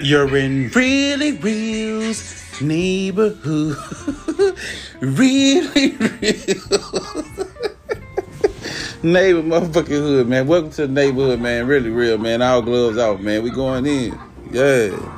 You're in really reals neighborhood. really real. Neighbor motherfucking hood, man. Welcome to the neighborhood, man. Really real, man. All gloves off, man. We going in. Yeah.